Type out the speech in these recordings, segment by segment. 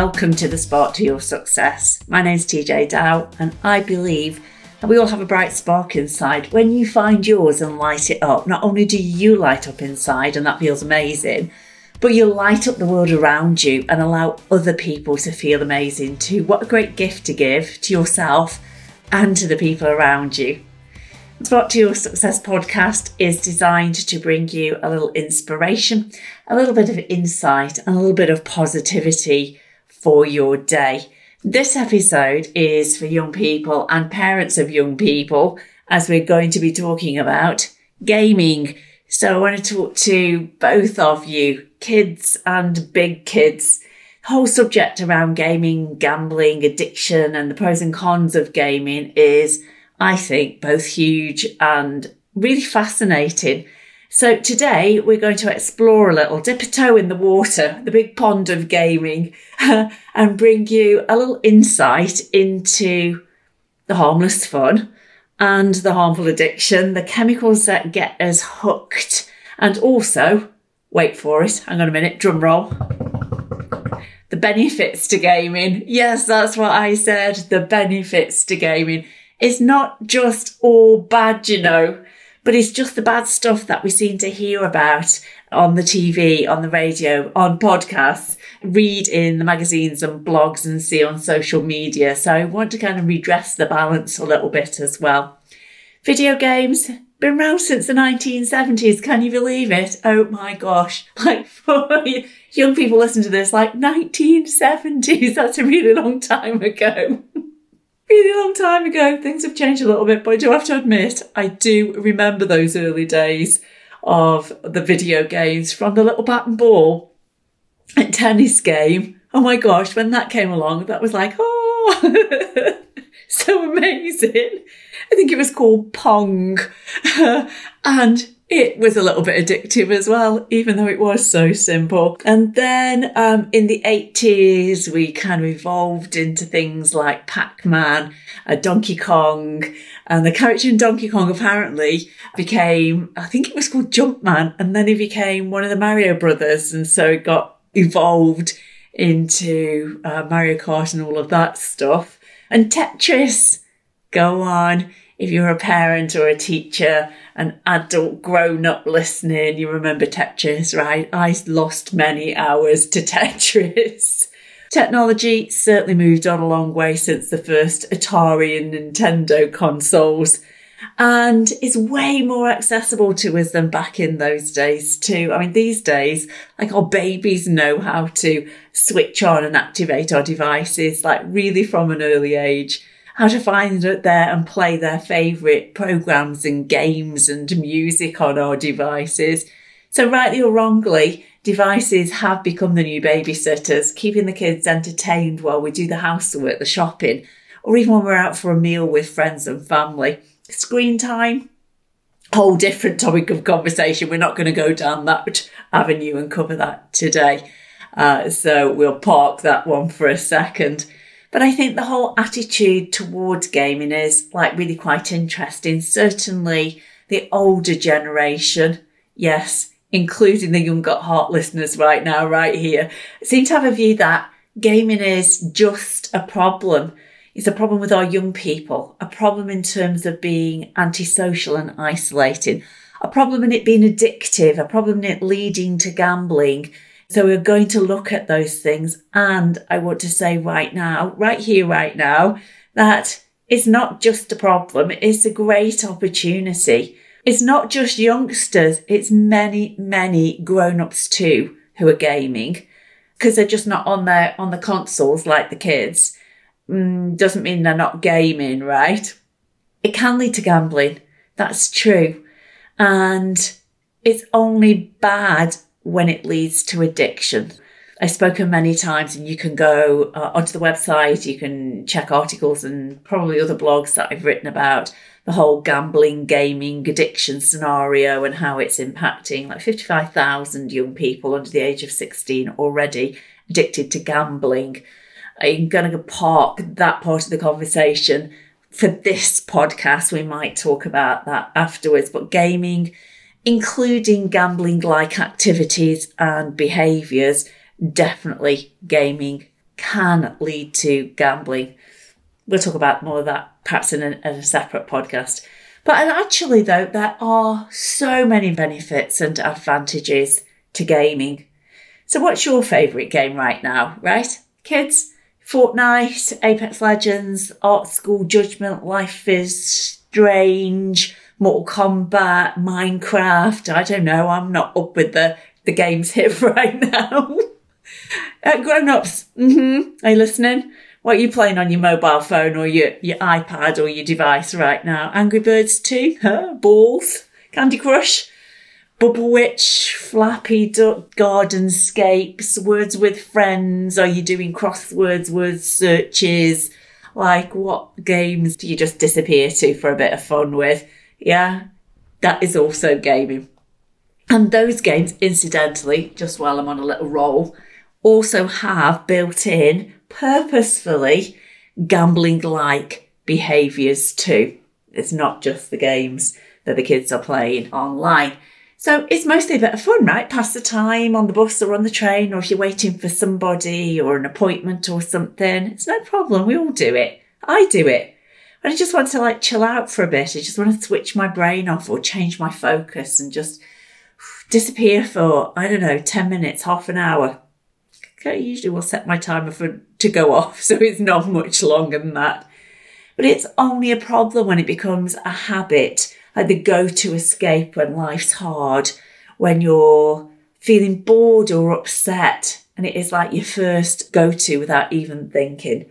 Welcome to the Spark to Your Success. My name's TeeJay Dow, and I believe that we all have a bright spark inside. When you find yours and light it up, not only do you light up inside, and that feels amazing, but you light up the world around you and allow other people to feel amazing too. What a great gift to give to yourself and to the people around you. The Spark to Your Success podcast is designed to bring you a little inspiration, a little bit of insight, and a little bit of positivity for your day. This episode is for young people and parents of young people, as we're going to be talking about gaming. So I want to talk to both of you, kids and big kids. Whole subject around gaming, gambling, addiction, and the pros and cons of gaming is, I think, both huge and really fascinating. So today we're going to explore a little, dip a toe in the water, the big pond of gaming, and bring you a little insight into the harmless fun and the harmful addiction, the chemicals that get us hooked, and also, wait for it, hang on a minute, drum roll. The benefits to gaming. Yes, that's what I said. The benefits to gaming. It's not just all bad, you know but it's just the bad stuff that we seem to hear about on the TV, on the radio, on podcasts, read in the magazines and blogs and see on social media. So I want to kind of redress the balance a little bit as well. Video games, been around since the 1970s. Can you believe it? Oh my gosh. Like for young people listen to this, like 1970s. That's a really long time ago really long time ago. Things have changed a little bit, but I do have to admit, I do remember those early days of the video games from the little bat and ball and tennis game. Oh my gosh, when that came along, that was like, oh, so amazing. I think it was called Pong. and it was a little bit addictive as well, even though it was so simple. And then um, in the 80s, we kind of evolved into things like Pac Man, uh, Donkey Kong, and the character in Donkey Kong apparently became, I think it was called Jumpman, and then he became one of the Mario brothers. And so it got evolved into uh, Mario Kart and all of that stuff. And Tetris, go on if you're a parent or a teacher, an adult grown up listening, you remember Tetris, right? I lost many hours to Tetris. Technology certainly moved on a long way since the first Atari and Nintendo consoles and is way more accessible to us than back in those days too. I mean, these days, like our babies know how to switch on and activate our devices, like really from an early age how to find it there and play their favourite programs and games and music on our devices. So rightly or wrongly, devices have become the new babysitters, keeping the kids entertained while we do the housework, the shopping, or even when we're out for a meal with friends and family. Screen time, whole different topic of conversation. We're not going to go down that avenue and cover that today. Uh, so we'll park that one for a second. But I think the whole attitude towards gaming is like really quite interesting. Certainly the older generation, yes, including the young at heart listeners right now, right here, seem to have a view that gaming is just a problem. It's a problem with our young people, a problem in terms of being antisocial and isolating, a problem in it being addictive, a problem in it leading to gambling, so we're going to look at those things. And I want to say right now, right here, right now, that it's not just a problem. It's a great opportunity. It's not just youngsters. It's many, many grown-ups too who are gaming because they're just not on their, on the consoles like the kids. Mm, doesn't mean they're not gaming, right? It can lead to gambling. That's true. And it's only bad when it leads to addiction. I've spoken many times, and you can go uh, onto the website, you can check articles and probably other blogs that I've written about the whole gambling, gaming, addiction scenario and how it's impacting like 55,000 young people under the age of 16 already addicted to gambling. I'm going to park that part of the conversation for this podcast. We might talk about that afterwards, but gaming including gambling like activities and behaviours, definitely gaming can lead to gambling. We'll talk about more of that perhaps in a, in a separate podcast. But actually, though, there are so many benefits and advantages to gaming. So, what's your favourite game right now, right? Kids, Fortnite, Apex Legends, Art School Judgment, Life is Strange, Mortal Kombat, Minecraft. I don't know. I'm not up with the, the games here right now. uh, grown ups, mm-hmm. are you listening? What are you playing on your mobile phone or your, your iPad or your device right now? Angry Birds 2? Huh? Balls? Candy Crush? Bubble Witch, Flappy Duck, Gardenscapes, Words with Friends? Are you doing crosswords, word searches? Like, what games do you just disappear to for a bit of fun with? Yeah, that is also gaming. And those games, incidentally, just while I'm on a little roll, also have built in purposefully gambling like behaviours too. It's not just the games that the kids are playing online. So it's mostly a bit of fun, right? Pass the time on the bus or on the train, or if you're waiting for somebody or an appointment or something. It's no problem. We all do it. I do it. I just want to like chill out for a bit. I just want to switch my brain off or change my focus and just disappear for, I don't know, 10 minutes, half an hour. I usually will set my timer for to go off, so it's not much longer than that. But it's only a problem when it becomes a habit, like the go-to escape when life's hard, when you're feeling bored or upset, and it is like your first go-to without even thinking.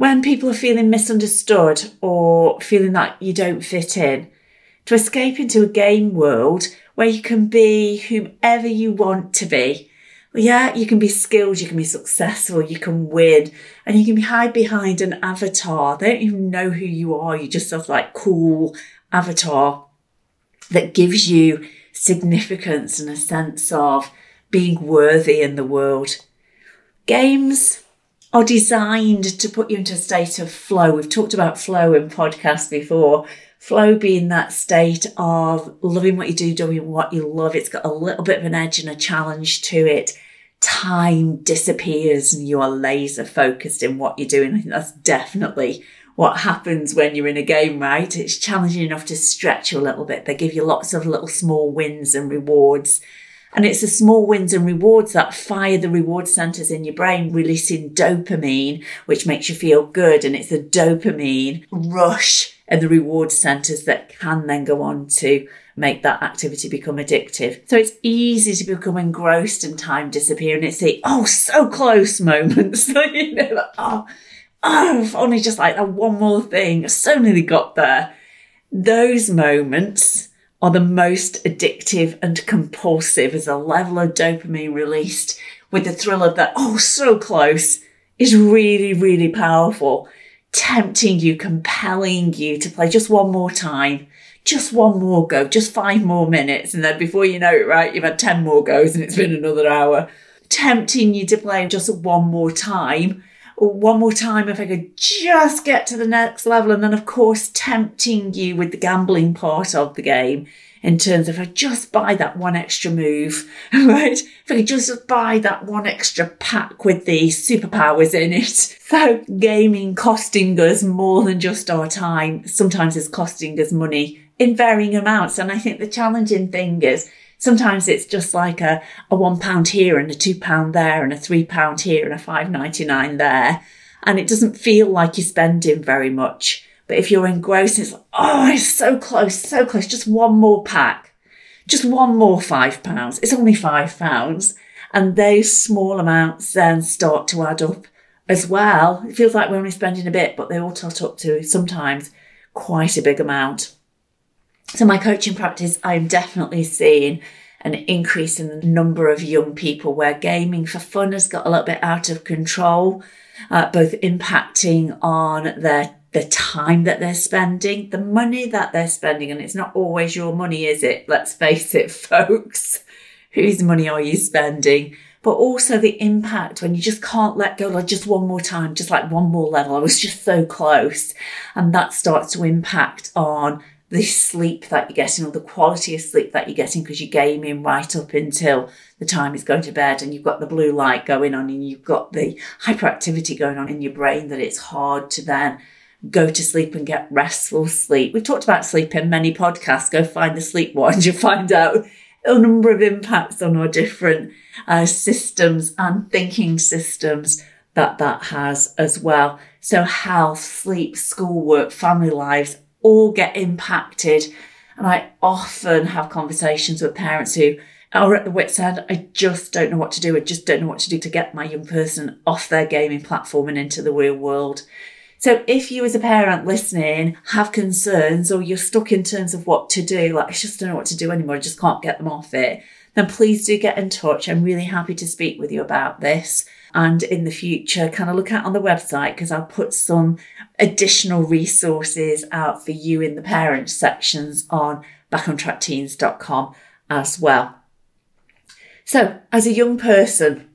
When people are feeling misunderstood or feeling like you don't fit in, to escape into a game world where you can be whomever you want to be yeah, you can be skilled, you can be successful, you can win, and you can be hide behind an avatar. They don't even know who you are. You just have like cool avatar that gives you significance and a sense of being worthy in the world. Games are designed to put you into a state of flow. We've talked about flow in podcasts before. Flow being that state of loving what you do, doing what you love. It's got a little bit of an edge and a challenge to it. Time disappears and you are laser focused in what you're doing. I think that's definitely what happens when you're in a game, right? It's challenging enough to stretch you a little bit. They give you lots of little small wins and rewards. And it's the small wins and rewards that fire the reward centers in your brain, releasing dopamine, which makes you feel good. And it's the dopamine rush and the reward centers that can then go on to make that activity become addictive. So it's easy to become engrossed and time disappear. And it's the, oh, so close moments you know, like, oh, oh, if only just like that one more thing. so nearly got there. Those moments are the most addictive and compulsive as a level of dopamine released with the thrill of that, oh, so close is really, really powerful tempting you, compelling you to play just one more time, just one more go, just five more minutes. And then before you know it, right, you've had 10 more goes and it's been another hour. Tempting you to play just one more time. One more time if I could just get to the next level. And then, of course, tempting you with the gambling part of the game in terms of if I just buy that one extra move, right? If I could just buy that one extra pack with the superpowers in it. So gaming costing us more than just our time. Sometimes it's costing us money in varying amounts. And I think the challenging thing is sometimes it's just like a, a one pound here and a two pound there and a three pound here and a five ninety nine there. And it doesn't feel like you're spending very much. But if you're engrossed, it's like, oh, it's so close, so close. Just one more pack. Just one more five pounds. It's only five pounds. And those small amounts then start to add up as well. It feels like we're only spending a bit, but they all tot up to sometimes quite a big amount. So my coaching practice, I'm definitely seeing an increase in the number of young people where gaming for fun has got a little bit out of control, uh, both impacting on their the time that they're spending, the money that they're spending, and it's not always your money, is it? Let's face it, folks. Whose money are you spending? But also the impact when you just can't let go, like just one more time, just like one more level. I was just so close. And that starts to impact on the sleep that you're getting or the quality of sleep that you're getting because you're gaming right up until the time is going to bed and you've got the blue light going on and you've got the hyperactivity going on in your brain that it's hard to then go to sleep and get restful sleep. We've talked about sleep in many podcasts. Go find the sleep one and you'll find out a number of impacts on our different uh, systems and thinking systems that that has as well. So health, sleep, schoolwork, family lives all get impacted. And I often have conversations with parents who are at the wit's end. I just don't know what to do. I just don't know what to do to get my young person off their gaming platform and into the real world. So if you as a parent listening have concerns or you're stuck in terms of what to do, like I just don't know what to do anymore, I just can't get them off it, then please do get in touch. I'm really happy to speak with you about this. And in the future, kind of look out on the website because I'll put some additional resources out for you in the parent sections on backontrackteens.com as well. So as a young person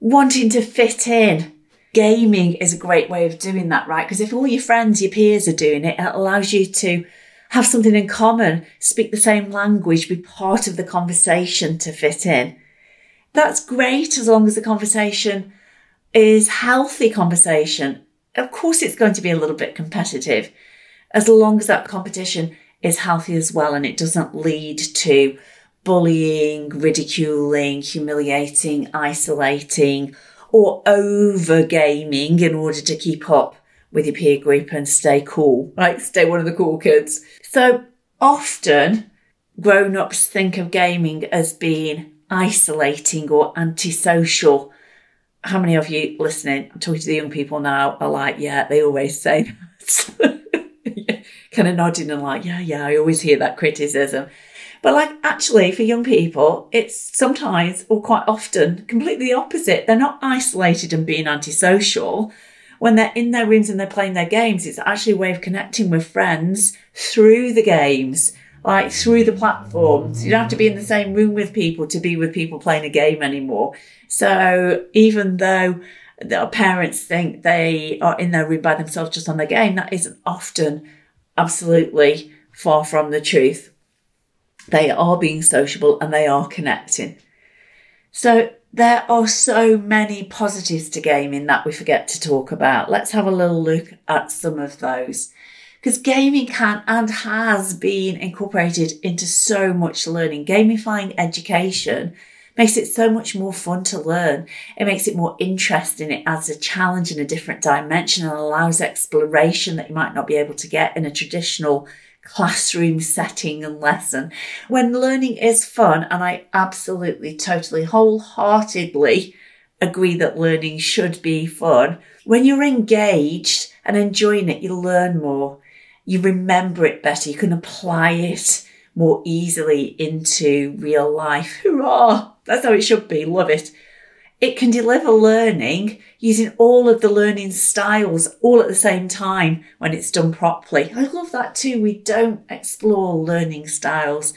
wanting to fit in, gaming is a great way of doing that, right? Because if all your friends, your peers are doing it, it allows you to have something in common, speak the same language, be part of the conversation to fit in. That's great as long as the conversation is healthy conversation. Of course, it's going to be a little bit competitive as long as that competition is healthy as well and it doesn't lead to bullying, ridiculing, humiliating, isolating, or over gaming in order to keep up with your peer group and stay cool, right? Stay one of the cool kids. So often grown ups think of gaming as being isolating or antisocial. How many of you listening, I'm talking to the young people now, are like, yeah, they always say that. kind of nodding and like, yeah, yeah, I always hear that criticism. But like actually for young people, it's sometimes or quite often completely the opposite. They're not isolated and being antisocial. When they're in their rooms and they're playing their games, it's actually a way of connecting with friends through the games, like through the platforms. You don't have to be in the same room with people to be with people playing a game anymore. So even though the parents think they are in their room by themselves just on the game, that isn't often absolutely far from the truth. They are being sociable and they are connecting. So there are so many positives to gaming that we forget to talk about. Let's have a little look at some of those. Because gaming can and has been incorporated into so much learning. Gamifying education makes it so much more fun to learn. It makes it more interesting. It adds a challenge in a different dimension and allows exploration that you might not be able to get in a traditional classroom setting and lesson. When learning is fun, and I absolutely, totally, wholeheartedly agree that learning should be fun, when you're engaged and enjoying it, you learn more. You remember it better. You can apply it more easily into real life. Hurrah! That's how it should be. Love it. It can deliver learning using all of the learning styles all at the same time when it's done properly. I love that too. We don't explore learning styles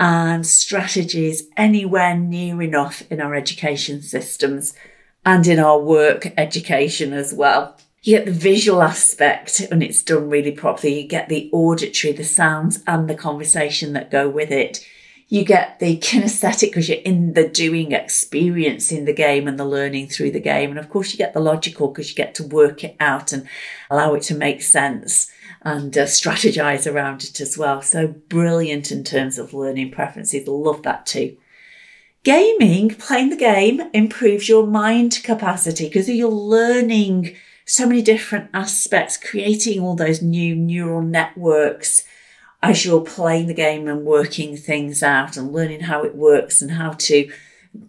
and strategies anywhere near enough in our education systems and in our work education as well. You get the visual aspect and it's done really properly. You get the auditory, the sounds and the conversation that go with it you get the kinesthetic because you're in the doing, experiencing the game and the learning through the game. And of course, you get the logical because you get to work it out and allow it to make sense and uh, strategize around it as well. So brilliant in terms of learning preferences. Love that too. Gaming, playing the game improves your mind capacity because you're learning so many different aspects, creating all those new neural networks as you're playing the game and working things out and learning how it works and how to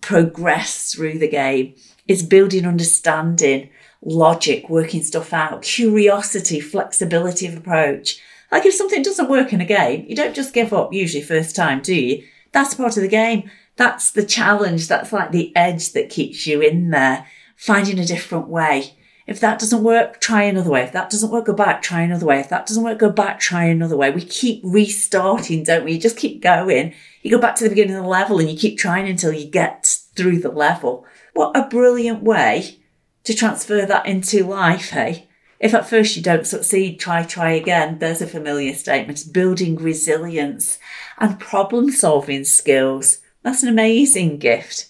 progress through the game. It's building understanding, logic, working stuff out, curiosity, flexibility of approach. Like if something doesn't work in a game, you don't just give up usually first time, do you? That's part of the game. That's the challenge. That's like the edge that keeps you in there, finding a different way. If that doesn't work, try another way. If that doesn't work, go back, try another way. If that doesn't work, go back, try another way. We keep restarting, don't we? You just keep going. You go back to the beginning of the level and you keep trying until you get through the level. What a brilliant way to transfer that into life, hey? If at first you don't succeed, try, try again. There's a familiar statement. Building resilience and problem solving skills. That's an amazing gift.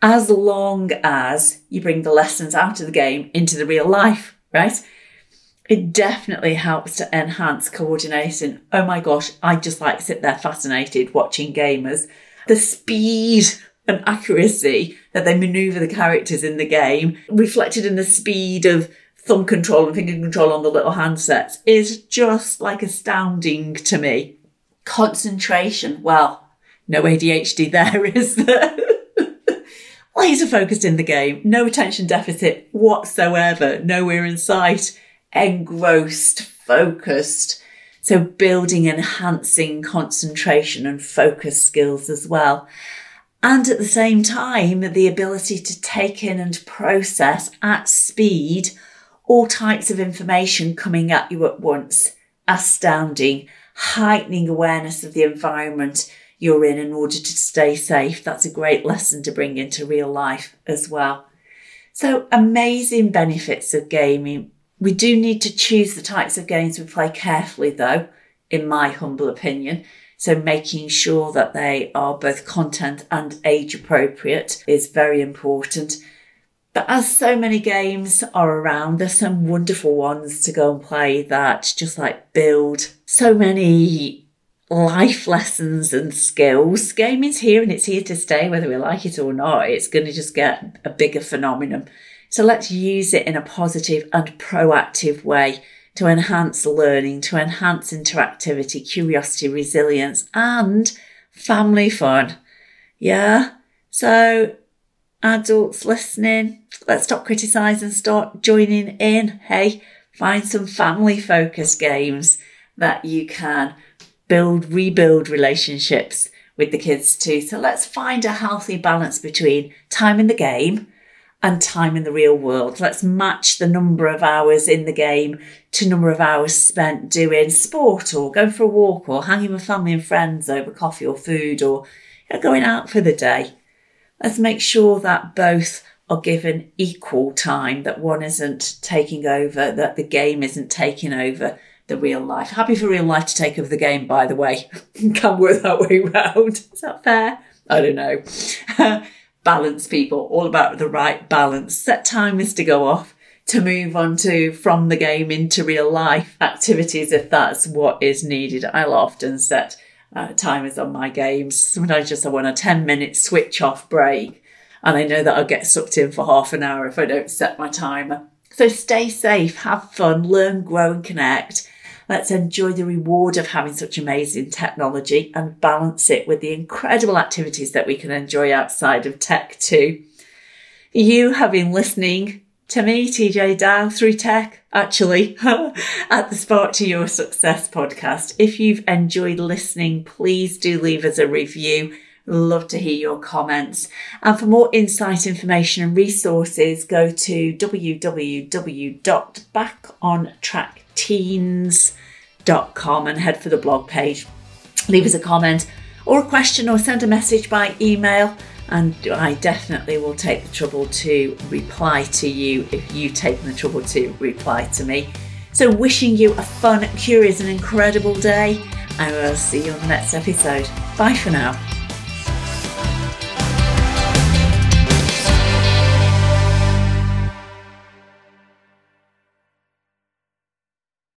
As long as you bring the lessons out of the game into the real life, right? It definitely helps to enhance coordination. Oh my gosh, I just like sit there fascinated watching gamers. The speed and accuracy that they maneuver the characters in the game, reflected in the speed of thumb control and finger control on the little handsets, is just like astounding to me. Concentration, well, no ADHD there, is there? Laser focused in the game, no attention deficit whatsoever, nowhere in sight, engrossed, focused. So building, enhancing concentration and focus skills as well. And at the same time, the ability to take in and process at speed all types of information coming at you at once. Astounding, heightening awareness of the environment you're in in order to stay safe. That's a great lesson to bring into real life as well. So amazing benefits of gaming. We do need to choose the types of games we play carefully though, in my humble opinion. So making sure that they are both content and age appropriate is very important. But as so many games are around, there's some wonderful ones to go and play that just like build so many life lessons and skills. Gaming's here and it's here to stay, whether we like it or not. It's going to just get a bigger phenomenon. So let's use it in a positive and proactive way to enhance learning, to enhance interactivity, curiosity, resilience, and family fun. Yeah. So adults listening, let's stop criticizing and start joining in. Hey, find some family focused games that you can build, rebuild relationships with the kids too. So let's find a healthy balance between time in the game and time in the real world. Let's match the number of hours in the game to number of hours spent doing sport or going for a walk or hanging with family and friends over coffee or food or you know, going out for the day. Let's make sure that both are given equal time, that one isn't taking over, that the game isn't taking over the real life. Happy for real life to take over the game, by the way. Can't work that way round. Is that fair? I don't know. balance people, all about the right balance. Set timers to go off to move on to from the game into real life activities if that's what is needed. I'll often set uh, timers on my games. Sometimes just I want a 10 minute switch off break and I know that I'll get sucked in for half an hour if I don't set my timer. So stay safe, have fun, learn, grow and connect Let's enjoy the reward of having such amazing technology and balance it with the incredible activities that we can enjoy outside of tech too. You have been listening to me, TeeJay Dow, through tech, actually, at the Spark to Your Success podcast. If you've enjoyed listening, please do leave us a review. Love to hear your comments. And for more insight, information and resources, go to www.backontrackteens.com com and head for the blog page. Leave us a comment or a question or send a message by email and I definitely will take the trouble to reply to you if you've taken the trouble to reply to me. So, wishing you a fun, curious, and incredible day. I will see you on the next episode. Bye for now.